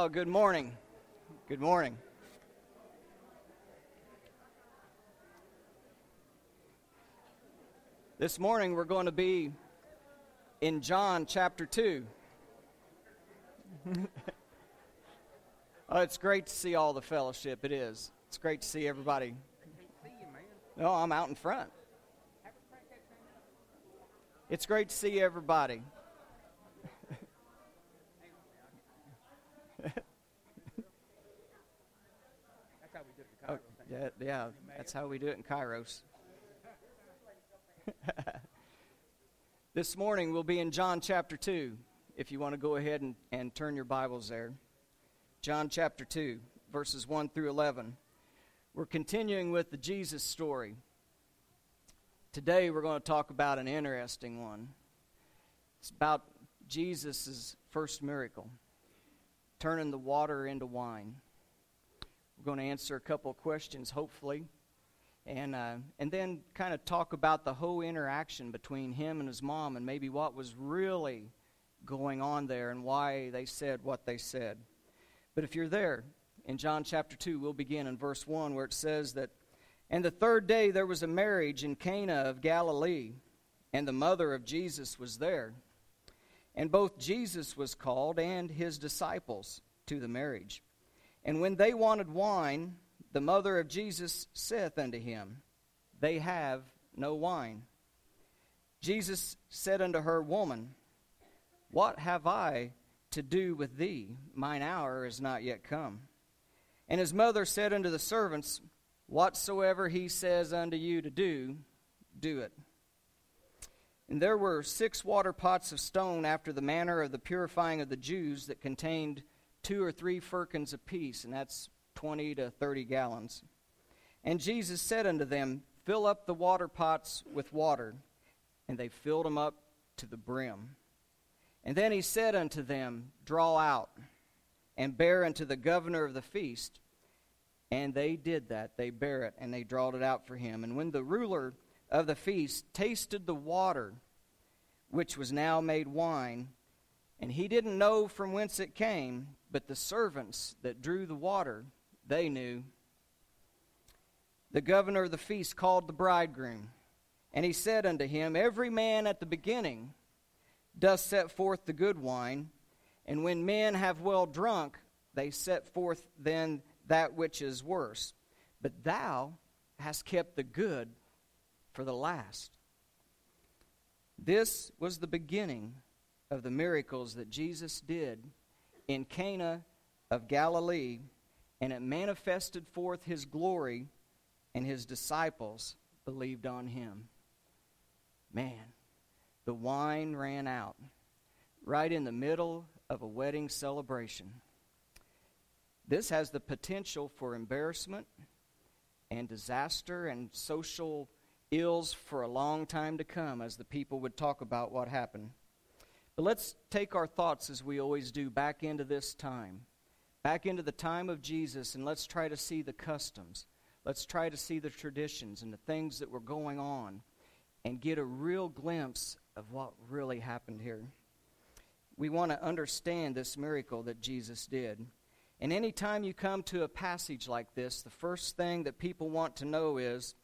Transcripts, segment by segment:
Oh, good morning. Good morning. This morning we're going to be in John chapter 2. oh, it's great to see all the fellowship. It is. It's great to see everybody. No, I'm out in front. It's great to see everybody. Yeah, yeah, that's how we do it in Kairos. this morning we'll be in John chapter 2, if you want to go ahead and, and turn your Bibles there. John chapter 2, verses 1 through 11. We're continuing with the Jesus story. Today we're going to talk about an interesting one. It's about Jesus' first miracle turning the water into wine. We're going to answer a couple of questions, hopefully, and uh, and then kind of talk about the whole interaction between him and his mom, and maybe what was really going on there, and why they said what they said. But if you're there in John chapter two, we'll begin in verse one, where it says that, and the third day there was a marriage in Cana of Galilee, and the mother of Jesus was there. And both Jesus was called and his disciples to the marriage. And when they wanted wine, the mother of Jesus saith unto him, They have no wine. Jesus said unto her, Woman, what have I to do with thee? Mine hour is not yet come. And his mother said unto the servants, Whatsoever he says unto you to do, do it. And there were six water pots of stone after the manner of the purifying of the Jews that contained two or three firkins apiece, and that's 20 to 30 gallons. And Jesus said unto them, Fill up the water pots with water. And they filled them up to the brim. And then he said unto them, Draw out and bear unto the governor of the feast. And they did that. They bare it, and they drawed it out for him. And when the ruler of the feast tasted the water, which was now made wine, and he didn't know from whence it came, but the servants that drew the water, they knew. The governor of the feast called the bridegroom, and he said unto him, Every man at the beginning doth set forth the good wine, and when men have well drunk, they set forth then that which is worse. But thou hast kept the good for the last. This was the beginning of the miracles that Jesus did in Cana of Galilee, and it manifested forth his glory, and his disciples believed on him. Man, the wine ran out right in the middle of a wedding celebration. This has the potential for embarrassment and disaster and social ills for a long time to come as the people would talk about what happened. But let's take our thoughts, as we always do, back into this time, back into the time of Jesus, and let's try to see the customs. Let's try to see the traditions and the things that were going on and get a real glimpse of what really happened here. We want to understand this miracle that Jesus did. And anytime you come to a passage like this, the first thing that people want to know is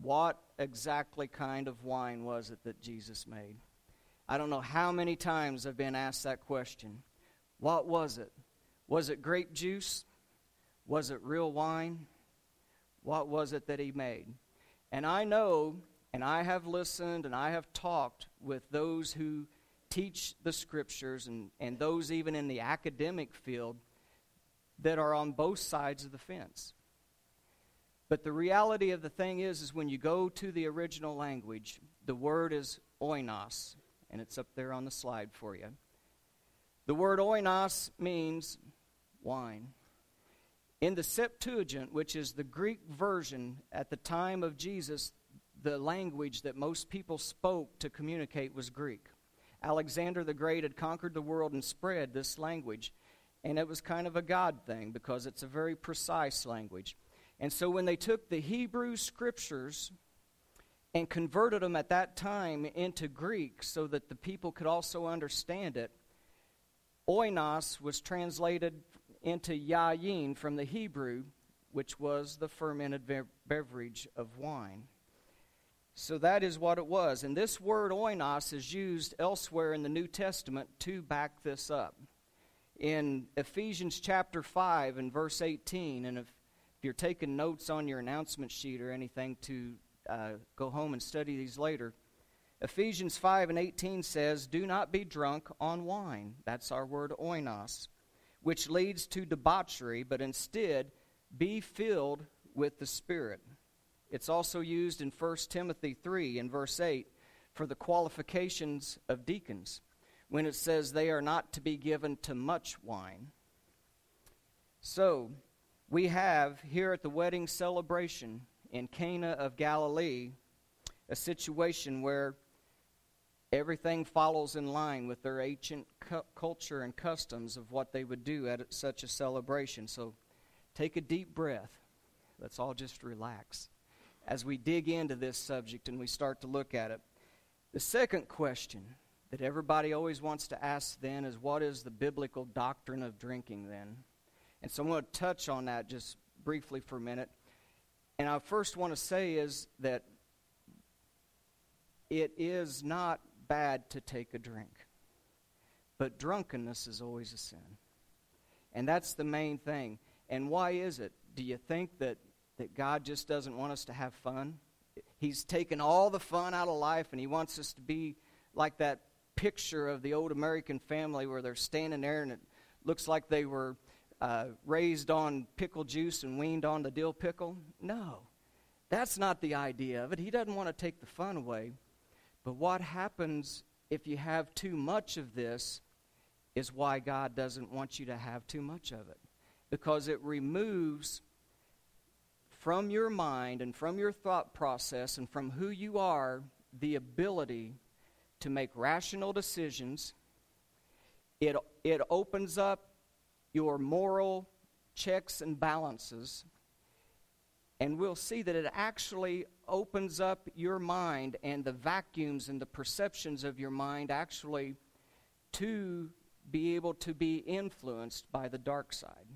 what exactly kind of wine was it that Jesus made? I don't know how many times I've been asked that question. What was it? Was it grape juice? Was it real wine? What was it that he made? And I know, and I have listened, and I have talked with those who teach the scriptures and, and those even in the academic field that are on both sides of the fence. But the reality of the thing is, is when you go to the original language, the word is oinos, and it's up there on the slide for you. The word oinos means wine. In the Septuagint, which is the Greek version at the time of Jesus, the language that most people spoke to communicate was Greek. Alexander the Great had conquered the world and spread this language, and it was kind of a God thing because it's a very precise language. And so when they took the Hebrew scriptures and converted them at that time into Greek so that the people could also understand it, Oinos was translated into yayin from the Hebrew, which was the fermented be- beverage of wine. So that is what it was. And this word oinos is used elsewhere in the New Testament to back this up. In Ephesians chapter 5 and verse 18, and if, if you're taking notes on your announcement sheet or anything to uh, go home and study these later, Ephesians 5 and 18 says, Do not be drunk on wine. That's our word oinos, which leads to debauchery, but instead be filled with the Spirit. It's also used in 1 Timothy 3 in verse 8 for the qualifications of deacons when it says they are not to be given to much wine. So, we have here at the wedding celebration in Cana of Galilee a situation where everything follows in line with their ancient cu- culture and customs of what they would do at such a celebration. So take a deep breath. Let's all just relax as we dig into this subject and we start to look at it. The second question that everybody always wants to ask then is what is the biblical doctrine of drinking then? And so I'm going to touch on that just briefly for a minute. And I first want to say is that it is not bad to take a drink. But drunkenness is always a sin. And that's the main thing. And why is it? Do you think that, that God just doesn't want us to have fun? He's taken all the fun out of life and He wants us to be like that picture of the old American family where they're standing there and it looks like they were uh, raised on pickle juice and weaned on the dill pickle. No, that's not the idea of it. He doesn't want to take the fun away. But what happens if you have too much of this is why God doesn't want you to have too much of it. Because it removes from your mind and from your thought process and from who you are the ability to make rational decisions. It, it opens up your moral checks and balances and we'll see that it actually opens up your mind and the vacuums and the perceptions of your mind actually to be able to be influenced by the dark side.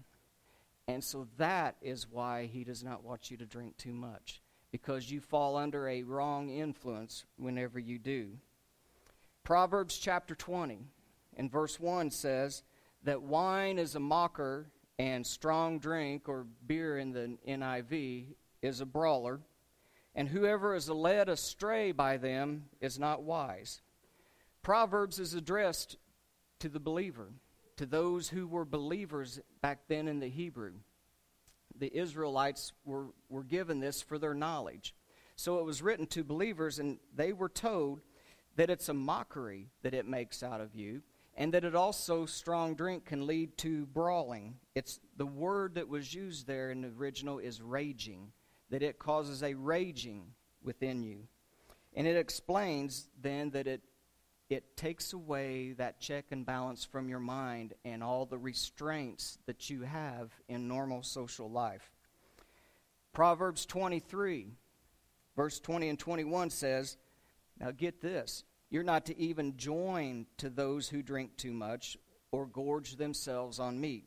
And so that is why he does not want you to drink too much, because you fall under a wrong influence whenever you do. Proverbs chapter 20 and verse 1 says that wine is a mocker and strong drink, or beer in the NIV, is a brawler, and whoever is led astray by them is not wise. Proverbs is addressed to the believer, to those who were believers back then in the Hebrew. The Israelites were, were given this for their knowledge. So it was written to believers, and they were told that it's a mockery that it makes out of you and that it also strong drink can lead to brawling. It's the word that was used there in the original is raging that it causes a raging within you. And it explains then that it it takes away that check and balance from your mind and all the restraints that you have in normal social life. Proverbs 23 verse 20 and 21 says now get this you're not to even join to those who drink too much or gorge themselves on meat.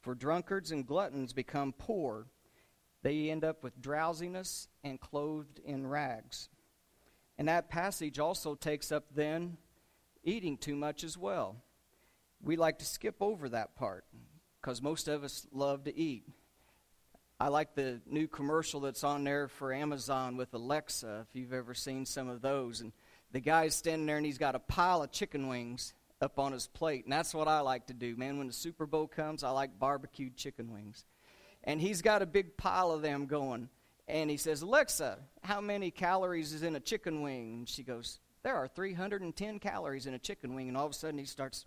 For drunkards and gluttons become poor. They end up with drowsiness and clothed in rags. And that passage also takes up then eating too much as well. We like to skip over that part because most of us love to eat. I like the new commercial that's on there for Amazon with Alexa, if you've ever seen some of those. And the guy's standing there and he's got a pile of chicken wings up on his plate. And that's what I like to do, man. When the Super Bowl comes, I like barbecued chicken wings. And he's got a big pile of them going. And he says, Alexa, how many calories is in a chicken wing? And she goes, There are 310 calories in a chicken wing. And all of a sudden he starts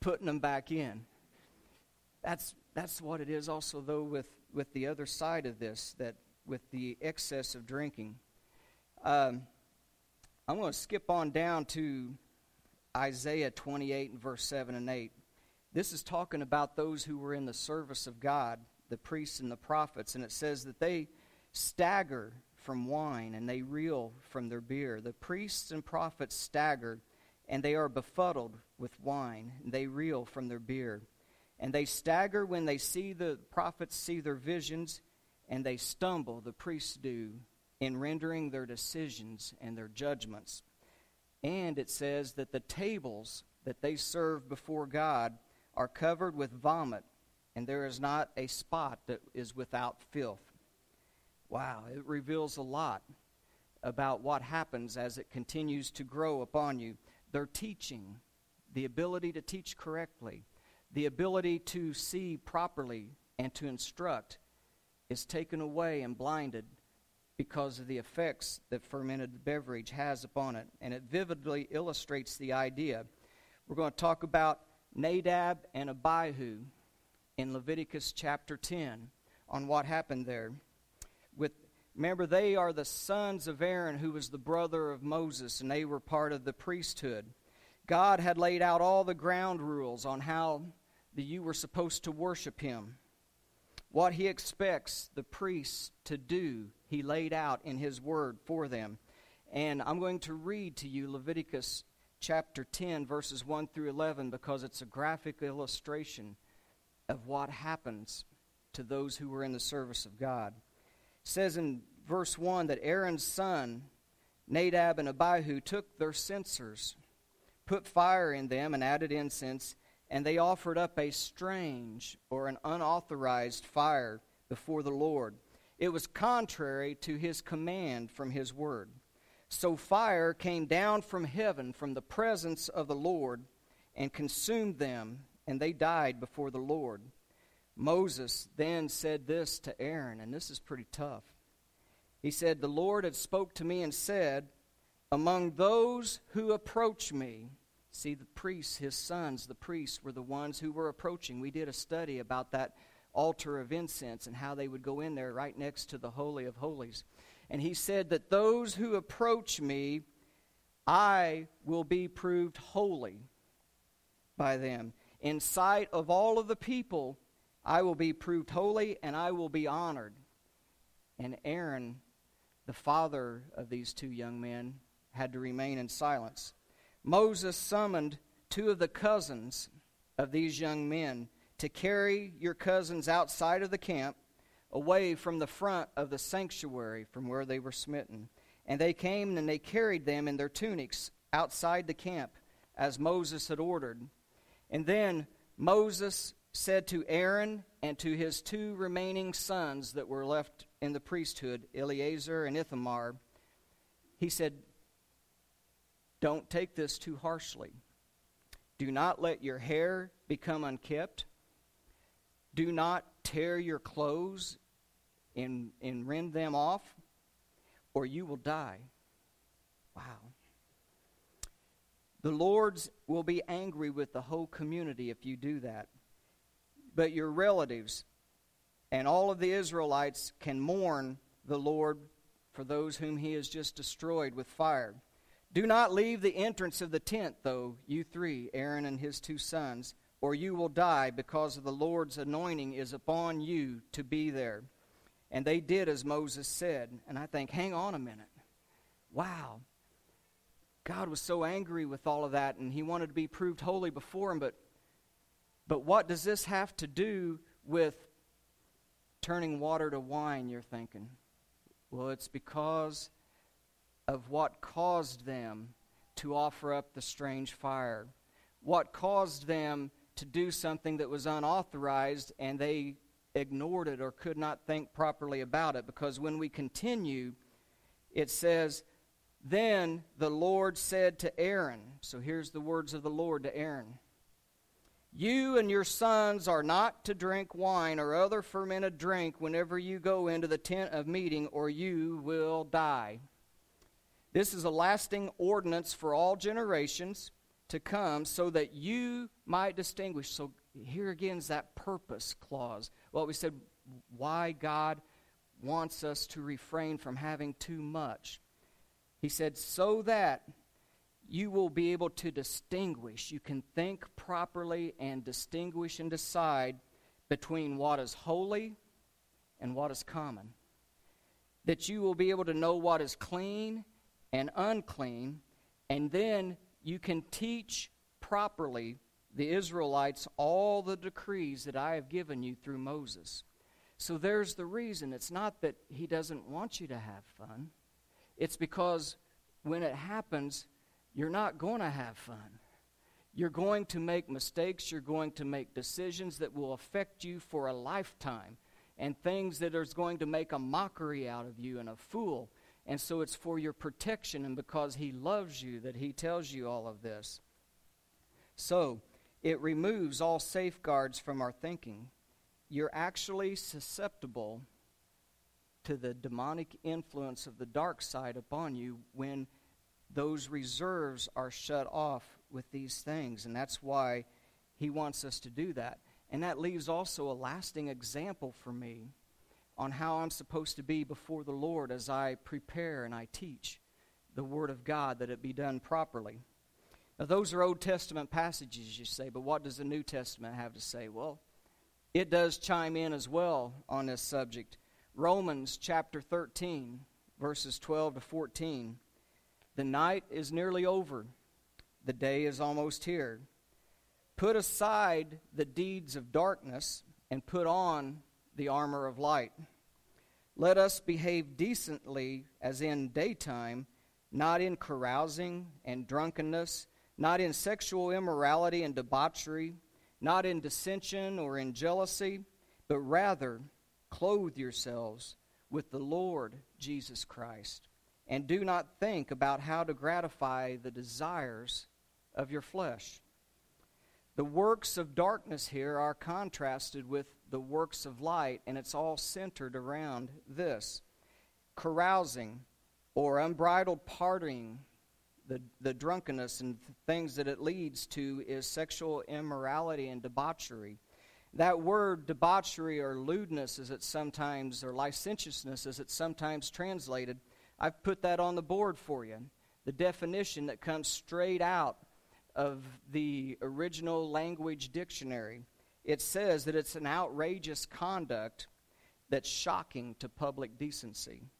putting them back in. That's, that's what it is also, though, with, with the other side of this, that with the excess of drinking. Um, I'm going to skip on down to Isaiah 28 and verse 7 and 8. This is talking about those who were in the service of God, the priests and the prophets, and it says that they stagger from wine and they reel from their beer. The priests and prophets stagger and they are befuddled with wine, and they reel from their beer. And they stagger when they see the prophets see their visions, and they stumble, the priests do, in rendering their decisions and their judgments. And it says that the tables that they serve before God are covered with vomit, and there is not a spot that is without filth. Wow, it reveals a lot about what happens as it continues to grow upon you. Their teaching, the ability to teach correctly, the ability to see properly and to instruct is taken away and blinded because of the effects that fermented beverage has upon it. And it vividly illustrates the idea. We're going to talk about Nadab and Abihu in Leviticus chapter 10 on what happened there. With remember they are the sons of Aaron who was the brother of Moses and they were part of the priesthood. God had laid out all the ground rules on how the, you were supposed to worship him. What he expects the priests to do, he laid out in his word for them. And I'm going to read to you Leviticus chapter 10, verses 1 through 11, because it's a graphic illustration of what happens to those who were in the service of God. It says in verse 1 that Aaron's son, Nadab and Abihu, took their censers, put fire in them, and added incense and they offered up a strange or an unauthorized fire before the Lord. It was contrary to his command from his word. So fire came down from heaven from the presence of the Lord and consumed them, and they died before the Lord. Moses then said this to Aaron, and this is pretty tough. He said, The Lord had spoke to me and said, Among those who approach me, See, the priests, his sons, the priests, were the ones who were approaching. We did a study about that altar of incense and how they would go in there right next to the Holy of Holies. And he said that those who approach me, I will be proved holy by them. In sight of all of the people, I will be proved holy and I will be honored. And Aaron, the father of these two young men, had to remain in silence. Moses summoned two of the cousins of these young men to carry your cousins outside of the camp, away from the front of the sanctuary from where they were smitten. And they came and they carried them in their tunics outside the camp, as Moses had ordered. And then Moses said to Aaron and to his two remaining sons that were left in the priesthood, Eleazar and Ithamar, he said, don't take this too harshly. Do not let your hair become unkept. Do not tear your clothes and, and rend them off, or you will die. Wow. The Lord's will be angry with the whole community if you do that. But your relatives and all of the Israelites can mourn the Lord for those whom he has just destroyed with fire. Do not leave the entrance of the tent, though, you three, Aaron and his two sons, or you will die because the Lord's anointing is upon you to be there. And they did as Moses said. And I think, hang on a minute. Wow. God was so angry with all of that, and he wanted to be proved holy before him. But, but what does this have to do with turning water to wine, you're thinking? Well, it's because of what caused them to offer up the strange fire, what caused them to do something that was unauthorized and they ignored it or could not think properly about it. Because when we continue, it says, Then the Lord said to Aaron, so here's the words of the Lord to Aaron. You and your sons are not to drink wine or other fermented drink whenever you go into the tent of meeting, or you will die. This is a lasting ordinance for all generations to come so that you might distinguish. So here again is that purpose clause. What we said, why God wants us to refrain from having too much. He said, so that you will be able to distinguish. You can think properly and distinguish and decide between what is holy and what is common. That you will be able to know what is clean and unclean, and then you can teach properly the Israelites all the decrees that I have given you through Moses. So there's the reason. It's not that he doesn't want you to have fun, it's because when it happens, you're not going to have fun. You're going to make mistakes. You're going to make decisions that will affect you for a lifetime and things that are going to make a mockery out of you and a fool. And so it's for your protection and because He loves you that He tells you all of this. So it removes all safeguards from our thinking. You're actually susceptible to the demonic influence of the dark side upon you when those reserves are shut off with these things. And that's why he wants us to do that. And that leaves also a lasting example for me on how I'm supposed to be before the Lord as I prepare and I teach the Word of God that it be done properly. Now, those are Old Testament passages, you say, but what does the New Testament have to say? Well, it does chime in as well on this subject. Romans chapter 13, verses 12 to 14. The night is nearly over, the day is almost here. Put aside the deeds of darkness and put on the armor of light. Let us behave decently as in daytime, not in carousing and drunkenness, not in sexual immorality and debauchery, not in dissension or in jealousy, but rather clothe yourselves with the Lord Jesus Christ and do not think about how to gratify the desires of your flesh. The works of darkness here are contrasted with the works of light, and it's all centered around this carousing or unbridled partying, the, the drunkenness and things that it leads to is sexual immorality and debauchery. That word debauchery or lewdness, as it's sometimes, or licentiousness, as it's sometimes translated, I've put that on the board for you. The definition that comes straight out of the original language dictionary. It says that it's an outrageous conduct that's shocking to public decency.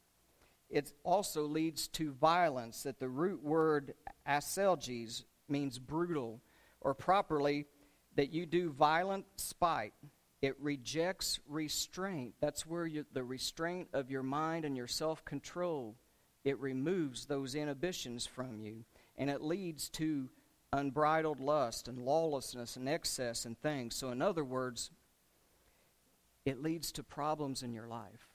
It also leads to violence, that the root word aselges means brutal, or properly, that you do violent spite. It rejects restraint. That's where you, the restraint of your mind and your self control it removes those inhibitions from you, and it leads to unbridled lust and lawlessness and excess and things. So, in other words, it leads to problems in your life.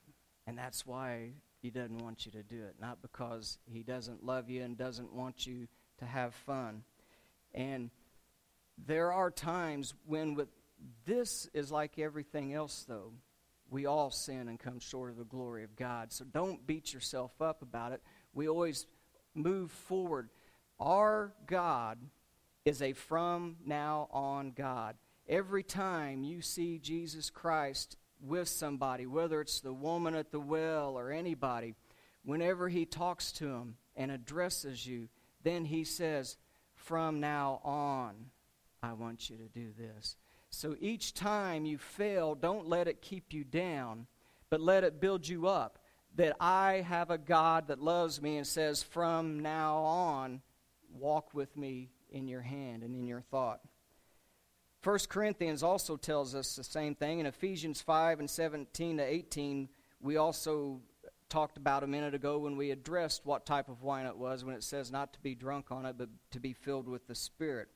And that's why he doesn't want you to do it. Not because he doesn't love you and doesn't want you to have fun. And there are times when with this is like everything else though we all sin and come short of the glory of God. So don't beat yourself up about it. We always move forward. Our God is a from now on God. Every time you see Jesus Christ with somebody, whether it's the woman at the well or anybody, whenever he talks to them and addresses you, then he says, From now on, I want you to do this. So each time you fail, don't let it keep you down, but let it build you up. That I have a God that loves me and says, From now on, walk with me in your hand and in your thought. 1 Corinthians also tells us the same thing. In Ephesians 5 and 17 to 18, we also talked about a minute ago when we addressed what type of wine it was when it says not to be drunk on it, but to be filled with the Spirit.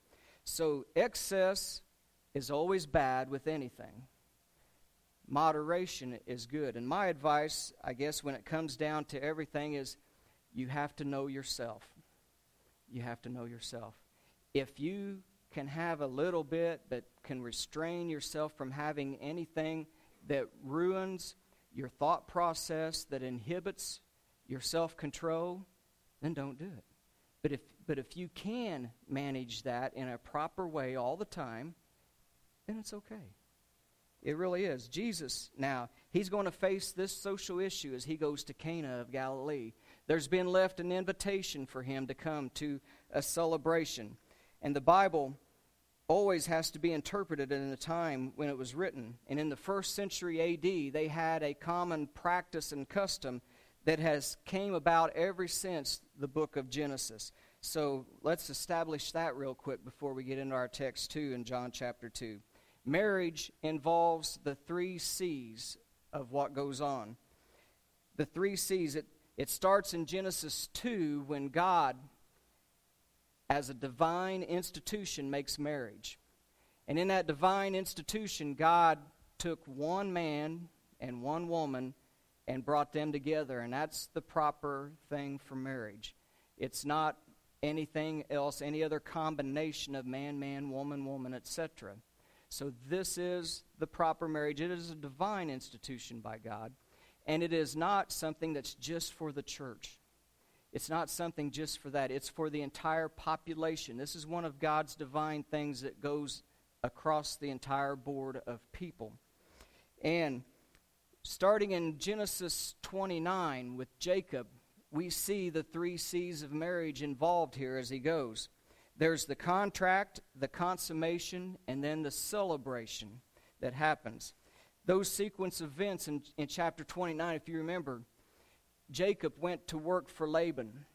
So, excess is always bad with anything. Moderation is good. And my advice, I guess, when it comes down to everything, is you have to know yourself. You have to know yourself. If you can have a little bit, but can restrain yourself from having anything that ruins your thought process, that inhibits your self control, then don't do it. But if, but if you can manage that in a proper way all the time, then it's okay. It really is. Jesus, now, he's going to face this social issue as he goes to Cana of Galilee. There's been left an invitation for him to come to a celebration. And the Bible always has to be interpreted in the time when it was written. And in the first century AD, they had a common practice and custom that has came about ever since the book of Genesis. So let's establish that real quick before we get into our text too in John chapter 2. Marriage involves the three C's of what goes on. The three C's, it, it starts in Genesis 2 when God, as a divine institution, makes marriage. And in that divine institution, God took one man and one woman and brought them together. And that's the proper thing for marriage. It's not anything else, any other combination of man, man, woman, woman, etc. So this is the proper marriage. It is a divine institution by God. And it is not something that's just for the church. It's not something just for that. It's for the entire population. This is one of God's divine things that goes across the entire board of people. And starting in Genesis 29 with Jacob, we see the three C's of marriage involved here as he goes. There's the contract, the consummation, and then the celebration that happens. Those sequence events in, in chapter 29, if you remember, Jacob went to work for Laban,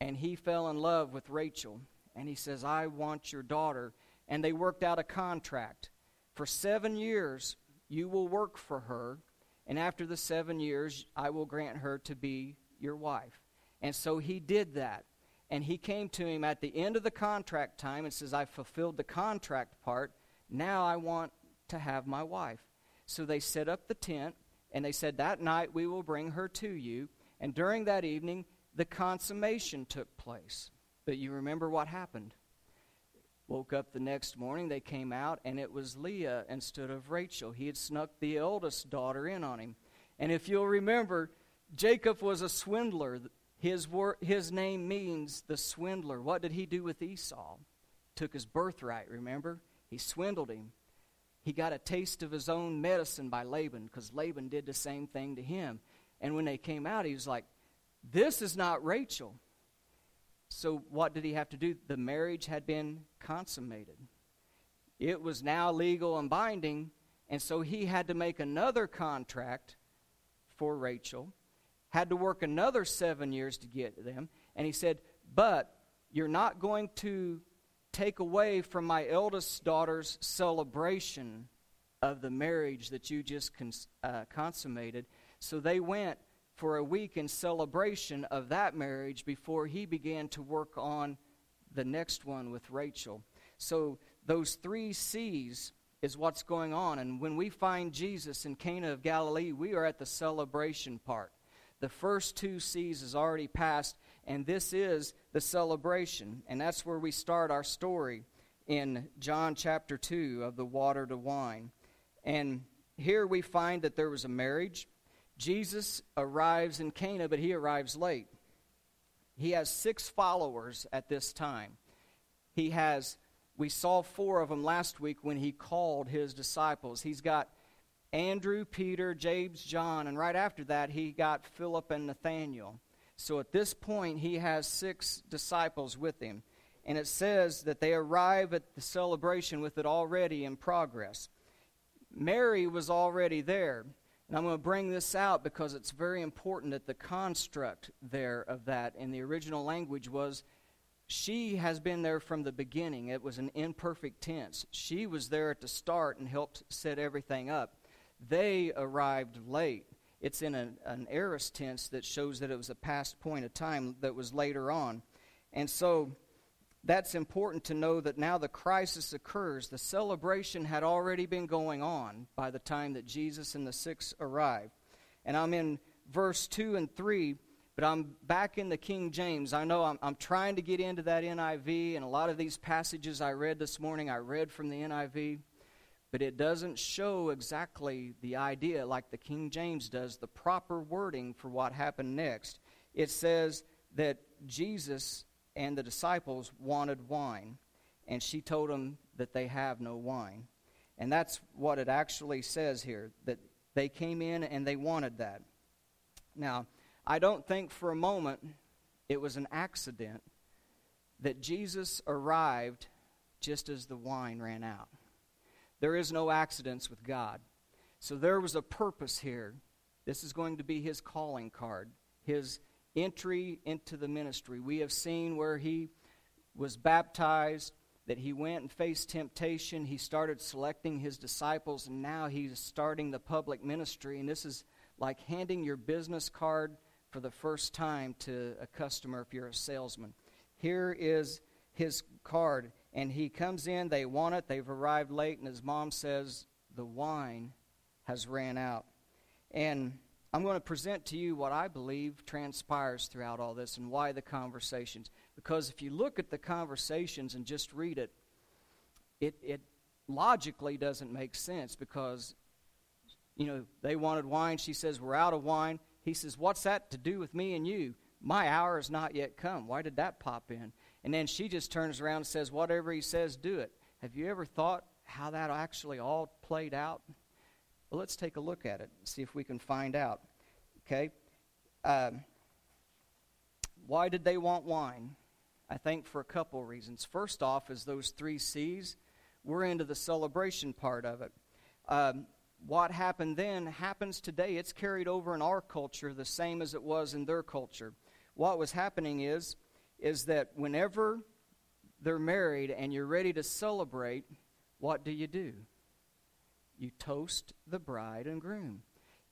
and he fell in love with Rachel. And he says, I want your daughter. And they worked out a contract. For seven years, you will work for her, and after the seven years, I will grant her to be your wife. And so he did that. And he came to him at the end of the contract time and says, I fulfilled the contract part. Now I want to have my wife. So they set up the tent, and they said, That night we will bring her to you. And during that evening, the consummation took place. But you remember what happened. Woke up the next morning, they came out, and it was Leah instead of Rachel. He had snuck the eldest daughter in on him. And if you'll remember, Jacob was a swindler. His, wor- his name means the swindler. What did he do with Esau? Took his birthright, remember? He swindled him. He got a taste of his own medicine by Laban because Laban did the same thing to him. And when they came out, he was like, This is not Rachel. So, what did he have to do? The marriage had been consummated. It was now legal and binding, and so he had to make another contract for Rachel, had to work another seven years to get them. And he said, But you're not going to take away from my eldest daughter's celebration of the marriage that you just cons- uh, consummated. So they went for a week in celebration of that marriage before he began to work on the next one with Rachel. So those three C's is what's going on. And when we find Jesus in Cana of Galilee, we are at the celebration part. The first two C's is already passed, and this is the celebration. And that's where we start our story in John chapter 2 of the water to wine. And here we find that there was a marriage Jesus arrives in Cana, but he arrives late. He has six followers at this time. He has, we saw four of them last week when he called his disciples. He's got Andrew, Peter, James, John, and right after that, he got Philip and Nathaniel. So at this point, he has six disciples with him. And it says that they arrive at the celebration with it already in progress. Mary was already there. And I'm going to bring this out because it's very important that the construct there of that in the original language was she has been there from the beginning. It was an imperfect tense. She was there at the start and helped set everything up. They arrived late. It's in an, an aorist tense that shows that it was a past point of time that was later on. And so that's important to know that now the crisis occurs. The celebration had already been going on by the time that Jesus and the six arrived. And I'm in verse 2 and 3, but I'm back in the King James. I know I'm, I'm trying to get into that NIV, and a lot of these passages I read this morning, I read from the NIV, but it doesn't show exactly the idea like the King James does, the proper wording for what happened next. It says that Jesus and the disciples wanted wine. And she told them that they have no wine. And that's what it actually says here that they came in and they wanted that. Now, I don't think for a moment it was an accident that Jesus arrived just as the wine ran out. There is no accidents with God. So there was a purpose here. This is going to be his calling card, his entry into the ministry. We have seen where he was baptized, that he went and faced temptation. He started selecting his disciples, and now he's starting the public ministry. And this is like handing your business card for the first time to a customer if you're a salesman. Here is his card, and he comes in, they want it, they've arrived late, and his mom says, The wine has ran out. And I'm going to present to you what I believe transpires throughout all this and why the conversations. Because if you look at the conversations and just read it, it, it logically doesn't make sense because, you know, they wanted wine. She says, We're out of wine. He says, What's that to do with me and you? My hour has not yet come. Why did that pop in? And then she just turns around and says, Whatever he says, do it. Have you ever thought how that actually all played out? Well, let's take a look at it, see if we can find out. Okay? Um, why did they want wine? I think for a couple of reasons. First off, is those three C's. We're into the celebration part of it. Um, what happened then happens today. It's carried over in our culture the same as it was in their culture. What was happening is, is that whenever they're married and you're ready to celebrate, what do you do? You toast the bride and groom.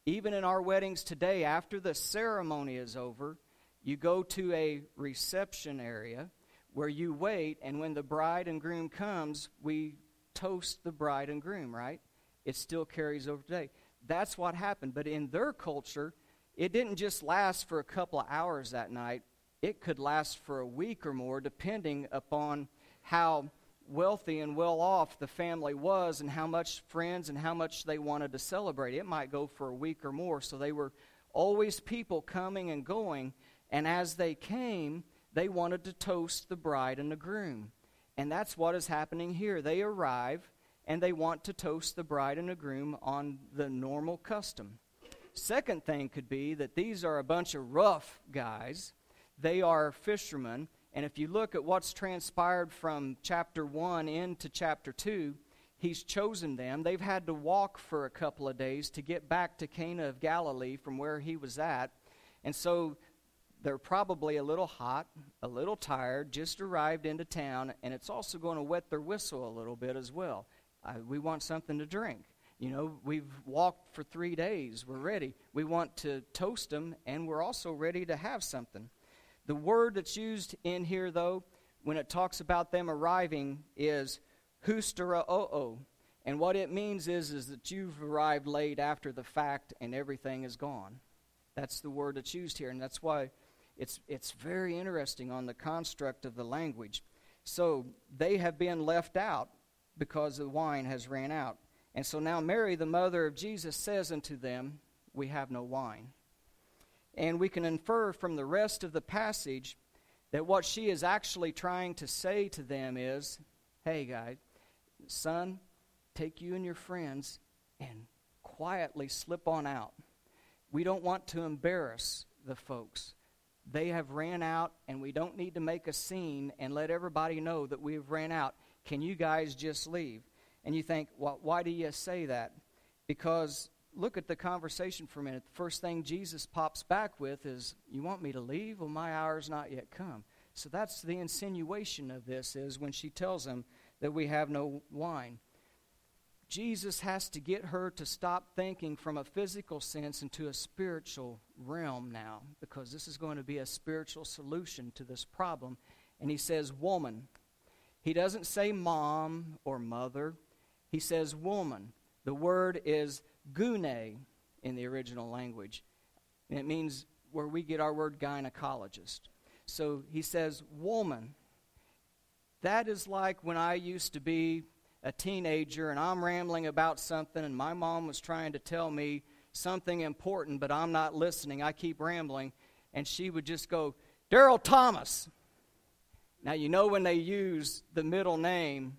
Even in our weddings today, after the ceremony is over, you go to a reception area where you wait, and when the bride and groom comes, we toast the bride and groom, right? It still carries over today. That's what happened. But in their culture, it didn't just last for a couple of hours that night. It could last for a week or more, depending upon how wealthy and well off the family was and how much friends and how much they wanted to celebrate. It might go for a week or more. So they were always people coming and going. And as they came, they wanted to toast the bride and the groom. And that's what is happening here. They arrive and they want to toast the bride and the groom on the normal custom. Second thing could be that these are a bunch of rough guys. They are fishermen. And if you look at what's transpired from chapter 1 into chapter 2, he's chosen them. They've had to walk for a couple of days to get back to Cana of Galilee from where he was at. And so they're probably a little hot, a little tired, just arrived into town, and it's also going to wet their whistle a little bit as well. Uh, we want something to drink. You know, we've walked for three days. We're ready. We want to toast them, and we're also ready to have something. The word that's used in here, though, when it talks about them arriving, is hustera And what it means is, is that you've arrived late after the fact and everything is gone. That's the word that's used here, and that's why it's, it's very interesting on the construct of the language. So they have been left out because the wine has ran out. And so now Mary, the mother of Jesus, says unto them, We have no wine. And we can infer from the rest of the passage that what she is actually trying to say to them is, Hey, guys, son, take you and your friends and quietly slip on out. We don't want to embarrass the folks. They have ran out, and we don't need to make a scene and let everybody know that we've ran out. Can you guys just leave? And you think, well, why do you say that? Because look at the conversation for a minute. The first thing Jesus pops back with is, You want me to leave? Well, my hour's not yet come. So that's the insinuation of this is when she tells him that we have no wine. Jesus has to get her to stop thinking from a physical sense into a spiritual realm now, because this is going to be a spiritual solution to this problem. And he says, Woman. He doesn't say mom or mother, he says woman. The word is gune in the original language. And it means where we get our word gynecologist. So he says, woman. That is like when I used to be a teenager and I'm rambling about something and my mom was trying to tell me something important, but I'm not listening. I keep rambling. And she would just go, Daryl Thomas. Now, you know when they use the middle name,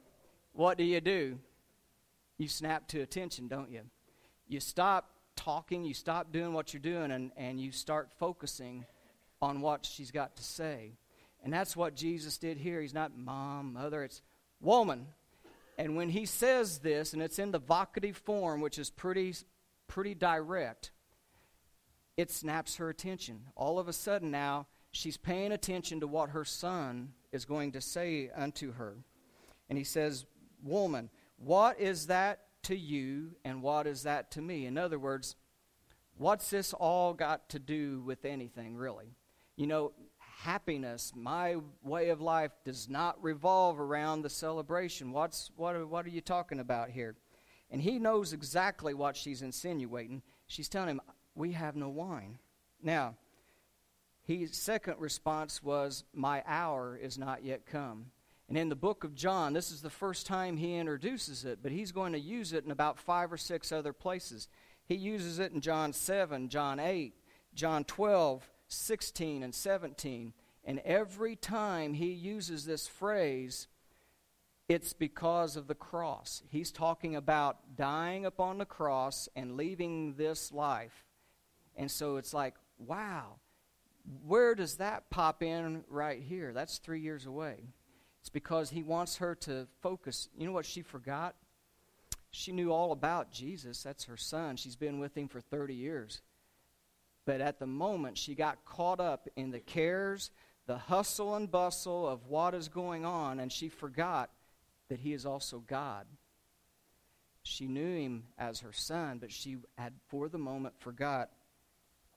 what do you do? You snap to attention, don't you? You stop talking, you stop doing what you're doing, and, and you start focusing on what she's got to say. And that's what Jesus did here. He's not mom, mother, it's woman. And when he says this, and it's in the vocative form, which is pretty, pretty direct, it snaps her attention. All of a sudden now, she's paying attention to what her son is going to say unto her. And he says, Woman, what is that to you and what is that to me? In other words, what's this all got to do with anything, really? You know, happiness, my way of life, does not revolve around the celebration. What's, what, are, what are you talking about here? And he knows exactly what she's insinuating. She's telling him, We have no wine. Now, his second response was, My hour is not yet come. And in the book of John, this is the first time he introduces it, but he's going to use it in about five or six other places. He uses it in John 7, John 8, John 12, 16, and 17. And every time he uses this phrase, it's because of the cross. He's talking about dying upon the cross and leaving this life. And so it's like, wow, where does that pop in right here? That's three years away. It's because he wants her to focus. You know what she forgot? She knew all about Jesus. That's her son. She's been with him for 30 years. But at the moment, she got caught up in the cares, the hustle and bustle of what is going on, and she forgot that he is also God. She knew him as her son, but she had, for the moment, forgot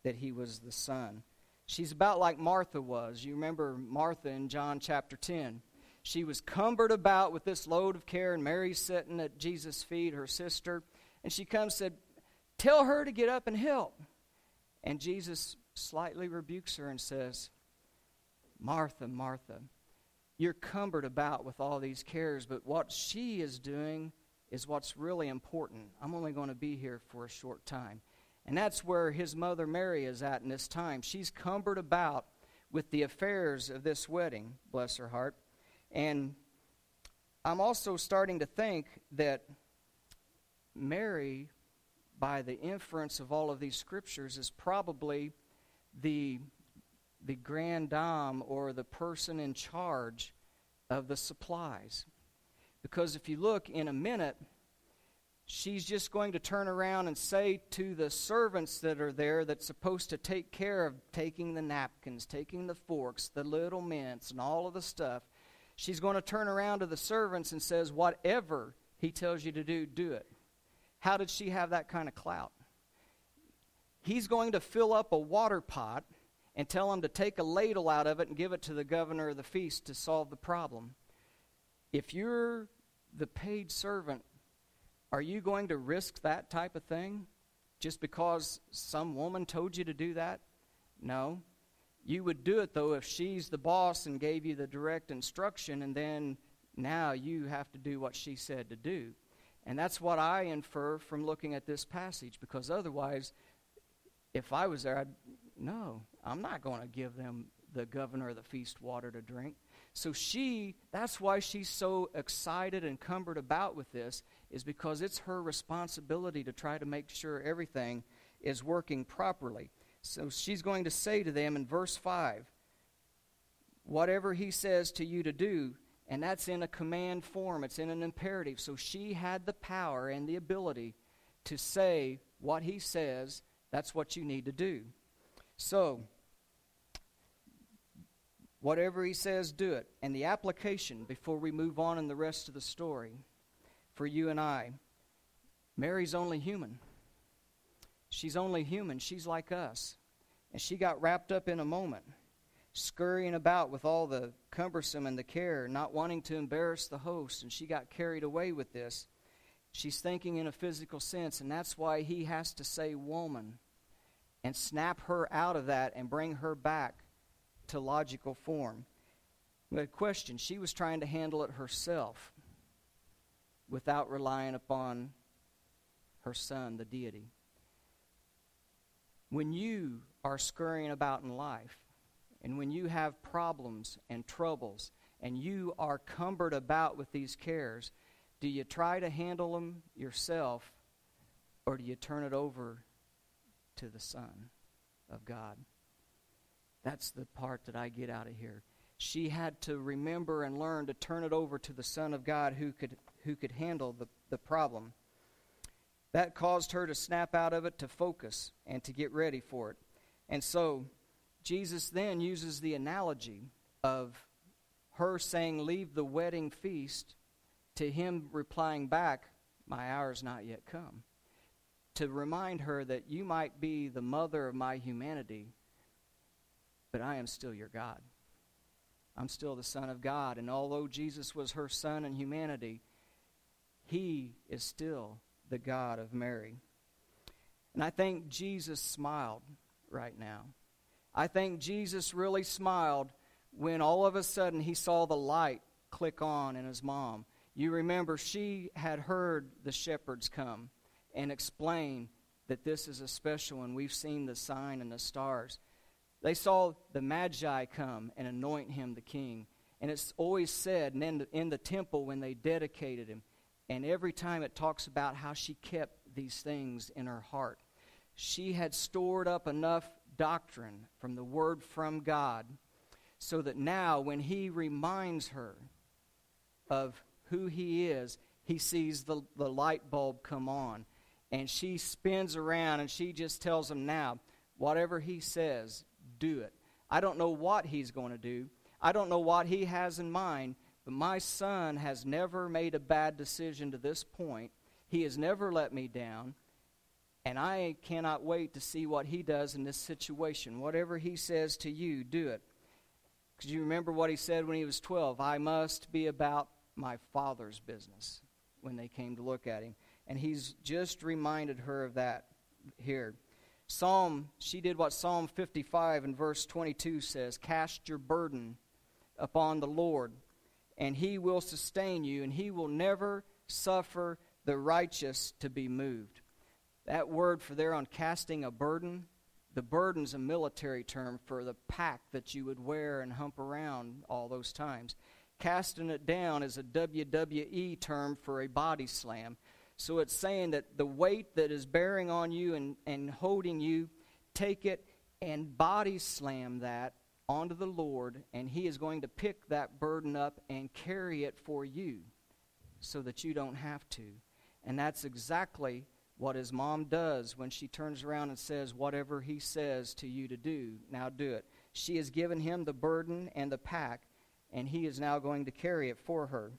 that he was the son. She's about like Martha was. You remember Martha in John chapter 10. She was cumbered about with this load of care, and Mary's sitting at Jesus' feet, her sister. And she comes said, Tell her to get up and help. And Jesus slightly rebukes her and says, Martha, Martha, you're cumbered about with all these cares, but what she is doing is what's really important. I'm only going to be here for a short time. And that's where his mother Mary is at in this time. She's cumbered about with the affairs of this wedding, bless her heart. And I'm also starting to think that Mary, by the inference of all of these scriptures, is probably the, the grand dame or the person in charge of the supplies. Because if you look in a minute, she's just going to turn around and say to the servants that are there that's supposed to take care of taking the napkins, taking the forks, the little mints, and all of the stuff, she's going to turn around to the servants and says, Whatever he tells you to do, do it. How did she have that kind of clout? He's going to fill up a water pot and tell him to take a ladle out of it and give it to the governor of the feast to solve the problem. If you're the paid servant are you going to risk that type of thing just because some woman told you to do that? No. You would do it, though, if she's the boss and gave you the direct instruction, and then now you have to do what she said to do. And that's what I infer from looking at this passage, because otherwise, if I was there, I'd, no, I'm not going to give them the governor of the feast water to drink. So she, that's why she's so excited and cumbered about with this, is because it's her responsibility to try to make sure everything is working properly. So she's going to say to them in verse 5 whatever he says to you to do, and that's in a command form, it's in an imperative. So she had the power and the ability to say what he says, that's what you need to do. So, Whatever he says, do it. And the application before we move on in the rest of the story for you and I Mary's only human. She's only human. She's like us. And she got wrapped up in a moment, scurrying about with all the cumbersome and the care, not wanting to embarrass the host. And she got carried away with this. She's thinking in a physical sense, and that's why he has to say woman and snap her out of that and bring her back to logical form. The question she was trying to handle it herself without relying upon her son, the deity. When you are scurrying about in life, and when you have problems and troubles, and you are cumbered about with these cares, do you try to handle them yourself, or do you turn it over to the Son of God? That's the part that I get out of here. She had to remember and learn to turn it over to the Son of God who could, who could handle the, the problem. That caused her to snap out of it, to focus, and to get ready for it. And so Jesus then uses the analogy of her saying, Leave the wedding feast, to him replying back, My hour's not yet come. To remind her that you might be the mother of my humanity, but I am still your God. I'm still the Son of God. And although Jesus was her Son in humanity, he is still the God of Mary. And I think Jesus smiled right now. I think Jesus really smiled when all of a sudden he saw the light click on in his mom. You remember she had heard the shepherds come and explain that this is a special one. We've seen the sign and the stars. They saw the Magi come and anoint him the king. And it's always said in the, in the temple when they dedicated him, and every time it talks about how she kept these things in her heart. She had stored up enough doctrine from the word from God so that now when he reminds her of who he is, he sees the, the light bulb come on. And she spins around and she just tells him now, whatever he says, do it. I don't know what he's going to do. I don't know what he has in mind, but my son has never made a bad decision to this point. He has never let me down. And I cannot wait to see what he does in this situation. Whatever he says to you, do it. Because you remember what he said when he was 12 I must be about my father's business when they came to look at him. And he's just reminded her of that here. Psalm, she did what Psalm 55 and verse 22 says Cast your burden upon the Lord, and he will sustain you, and he will never suffer the righteous to be moved. That word for there on casting a burden, the burden's a military term for the pack that you would wear and hump around all those times. Casting it down is a WWE term for a body slam. So it's saying that the weight that is bearing on you and, and holding you, take it and body slam that onto the Lord, and He is going to pick that burden up and carry it for you so that you don't have to. And that's exactly what his mom does when she turns around and says, Whatever he says to you to do, now do it. She has given him the burden and the pack, and he is now going to carry it for her.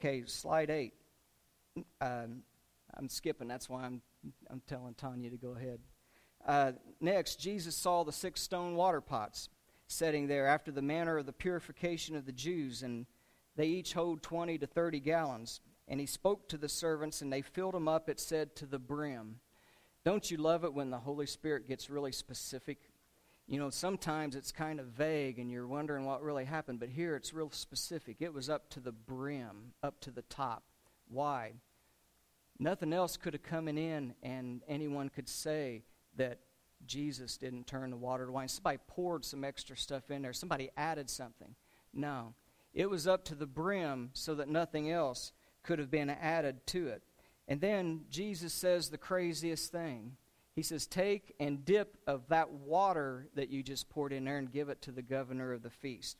Okay, slide eight. Um, I'm skipping, that's why I'm, I'm telling Tanya to go ahead. Uh, next, Jesus saw the six stone water pots setting there after the manner of the purification of the Jews, and they each hold 20 to 30 gallons. And he spoke to the servants, and they filled them up, it said, to the brim. Don't you love it when the Holy Spirit gets really specific? You know, sometimes it's kind of vague and you're wondering what really happened, but here it's real specific. It was up to the brim, up to the top. Why? Nothing else could have come in and anyone could say that Jesus didn't turn the water to wine. Somebody poured some extra stuff in there, somebody added something. No. It was up to the brim so that nothing else could have been added to it. And then Jesus says the craziest thing. He says, Take and dip of that water that you just poured in there and give it to the governor of the feast.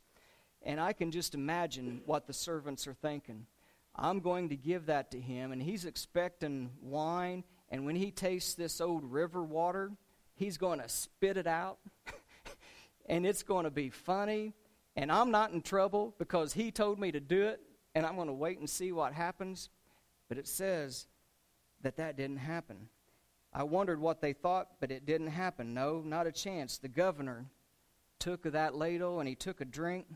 And I can just imagine what the servants are thinking. I'm going to give that to him, and he's expecting wine. And when he tastes this old river water, he's going to spit it out. and it's going to be funny. And I'm not in trouble because he told me to do it and I'm going to wait and see what happens. But it says that that didn't happen. I wondered what they thought, but it didn't happen. No, not a chance. The governor took that ladle and he took a drink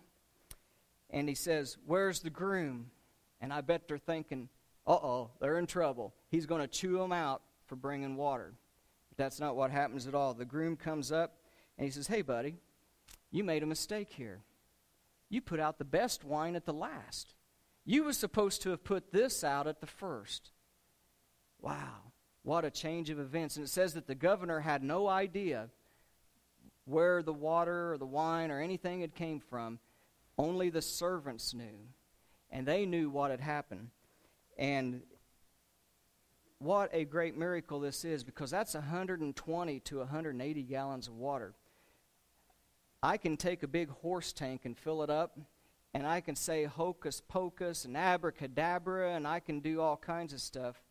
and he says, Where's the groom? And I bet they're thinking, Uh oh, they're in trouble. He's going to chew them out for bringing water. But that's not what happens at all. The groom comes up and he says, Hey, buddy, you made a mistake here. You put out the best wine at the last. You were supposed to have put this out at the first. Wow, what a change of events. And it says that the governor had no idea where the water or the wine or anything had came from. Only the servants knew. And they knew what had happened. And what a great miracle this is because that's 120 to 180 gallons of water. I can take a big horse tank and fill it up and I can say hocus pocus and abracadabra, and I can do all kinds of stuff,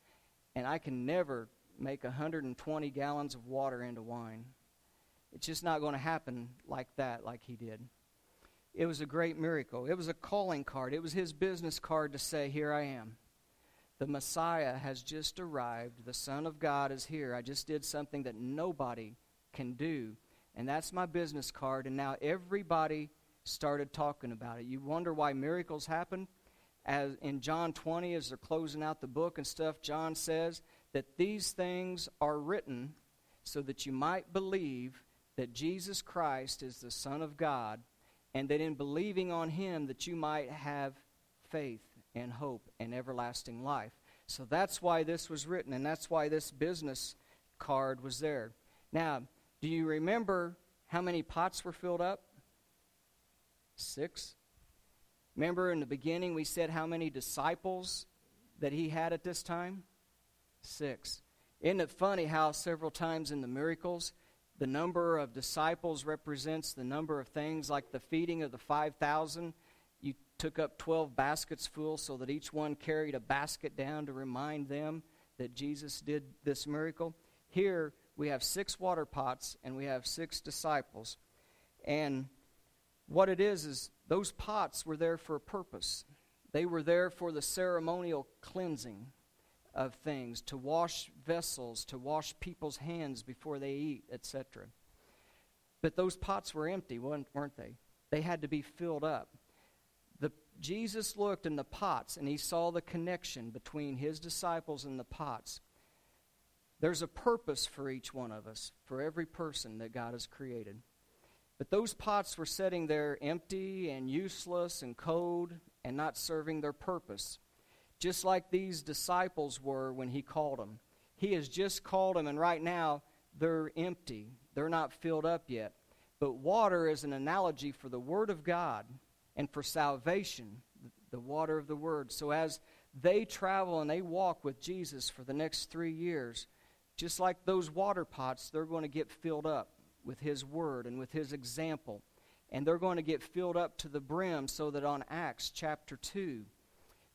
and I can never make 120 gallons of water into wine. It's just not going to happen like that, like he did. It was a great miracle. It was a calling card. It was his business card to say, Here I am. The Messiah has just arrived. The Son of God is here. I just did something that nobody can do. And that's my business card. And now everybody started talking about it. You wonder why miracles happen? As in John 20, as they're closing out the book and stuff, John says that these things are written so that you might believe that Jesus Christ is the Son of God, and that in believing on him that you might have faith and hope and everlasting life. So that's why this was written, and that's why this business card was there. Now, do you remember how many pots were filled up? Six. Remember in the beginning we said how many disciples that he had at this time? Six. Isn't it funny how several times in the miracles the number of disciples represents the number of things like the feeding of the 5,000? Took up 12 baskets full so that each one carried a basket down to remind them that Jesus did this miracle. Here we have six water pots and we have six disciples. And what it is, is those pots were there for a purpose. They were there for the ceremonial cleansing of things, to wash vessels, to wash people's hands before they eat, etc. But those pots were empty, weren't they? They had to be filled up. Jesus looked in the pots and he saw the connection between his disciples and the pots. There's a purpose for each one of us, for every person that God has created. But those pots were sitting there empty and useless and cold and not serving their purpose just like these disciples were when he called them. He has just called them, and right now they're empty. They're not filled up yet. But water is an analogy for the Word of God and for salvation, the water of the Word. So as they travel and they walk with Jesus for the next three years, just like those water pots, they're going to get filled up with His Word and with His example. And they're going to get filled up to the brim so that on Acts chapter 2,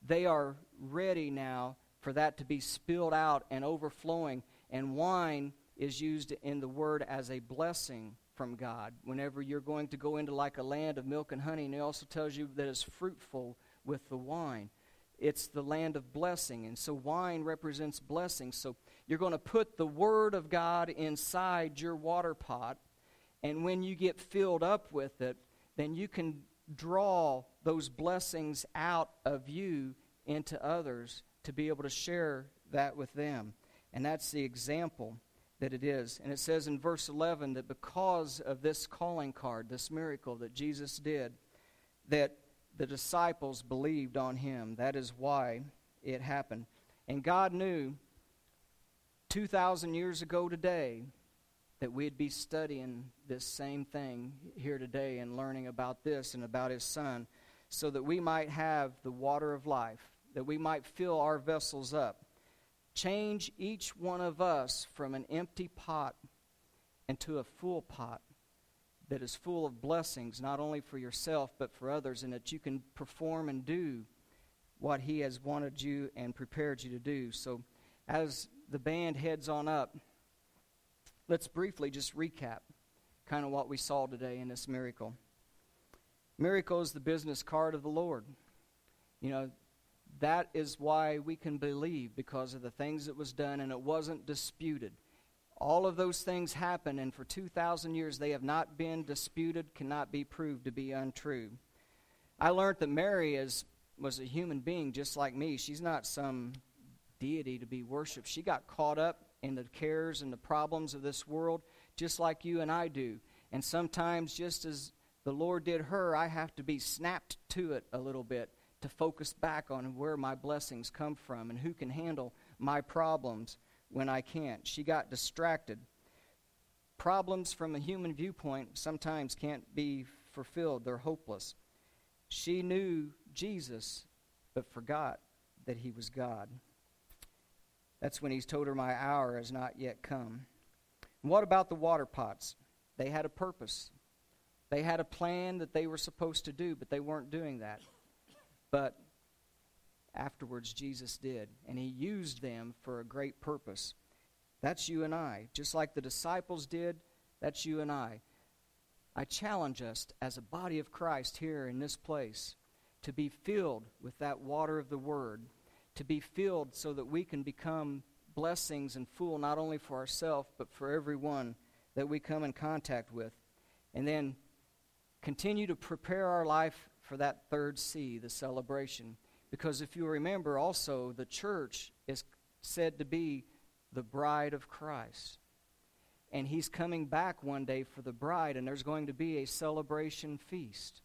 they are ready now for that to be spilled out and overflowing. And wine is used in the word as a blessing from God. Whenever you're going to go into like a land of milk and honey, and it also tells you that it's fruitful with the wine. It's the land of blessing. And so wine represents blessing. So you're going to put the word of God inside your water pot. And when you get filled up with it, then you can draw those blessings out of you into others to be able to share that with them. And that's the example that it is. And it says in verse 11 that because of this calling card, this miracle that Jesus did, that the disciples believed on him. That is why it happened. And God knew 2,000 years ago today that we'd be studying this same thing here today and learning about this and about his son so that we might have the water of life, that we might fill our vessels up. Change each one of us from an empty pot into a full pot that is full of blessings, not only for yourself, but for others, and that you can perform and do what He has wanted you and prepared you to do. So, as the band heads on up, let's briefly just recap kind of what we saw today in this miracle. Miracle is the business card of the Lord. You know, that is why we can believe because of the things that was done and it wasn't disputed. All of those things happened, and for 2,000 years they have not been disputed, cannot be proved to be untrue. I learned that Mary is, was a human being just like me. She's not some deity to be worshiped. She got caught up in the cares and the problems of this world just like you and I do. And sometimes, just as the Lord did her, I have to be snapped to it a little bit to focus back on where my blessings come from and who can handle my problems when I can't. She got distracted. Problems from a human viewpoint sometimes can't be fulfilled, they're hopeless. She knew Jesus, but forgot that he was God. That's when he's told her, My hour has not yet come. And what about the water pots? They had a purpose. They had a plan that they were supposed to do, but they weren't doing that. But afterwards, Jesus did, and he used them for a great purpose. That's you and I. Just like the disciples did, that's you and I. I challenge us as a body of Christ here in this place to be filled with that water of the Word, to be filled so that we can become blessings and fool not only for ourselves, but for everyone that we come in contact with. And then continue to prepare our life for that third C, the celebration. Because if you remember also, the church is said to be the bride of Christ. And he's coming back one day for the bride, and there's going to be a celebration feast.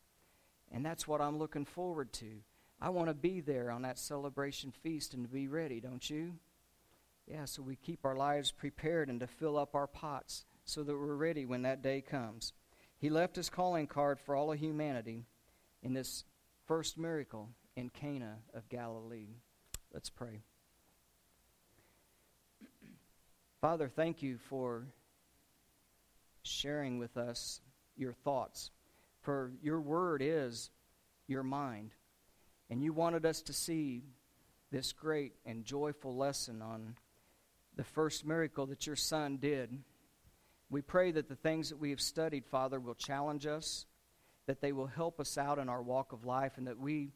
And that's what I'm looking forward to. I want to be there on that celebration feast and to be ready, don't you? Yeah, so we keep our lives prepared and to fill up our pots so that we're ready when that day comes. He left his calling card for all of humanity in this first miracle in Cana of Galilee. Let's pray. Father, thank you for sharing with us your thoughts. For your word is your mind. And you wanted us to see this great and joyful lesson on the first miracle that your son did. We pray that the things that we have studied, Father, will challenge us, that they will help us out in our walk of life, and that we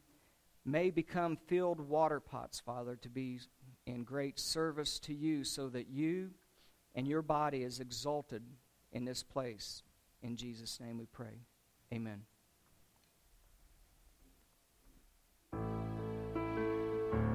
may become filled water pots, Father, to be in great service to you so that you and your body is exalted in this place. In Jesus' name we pray. Amen.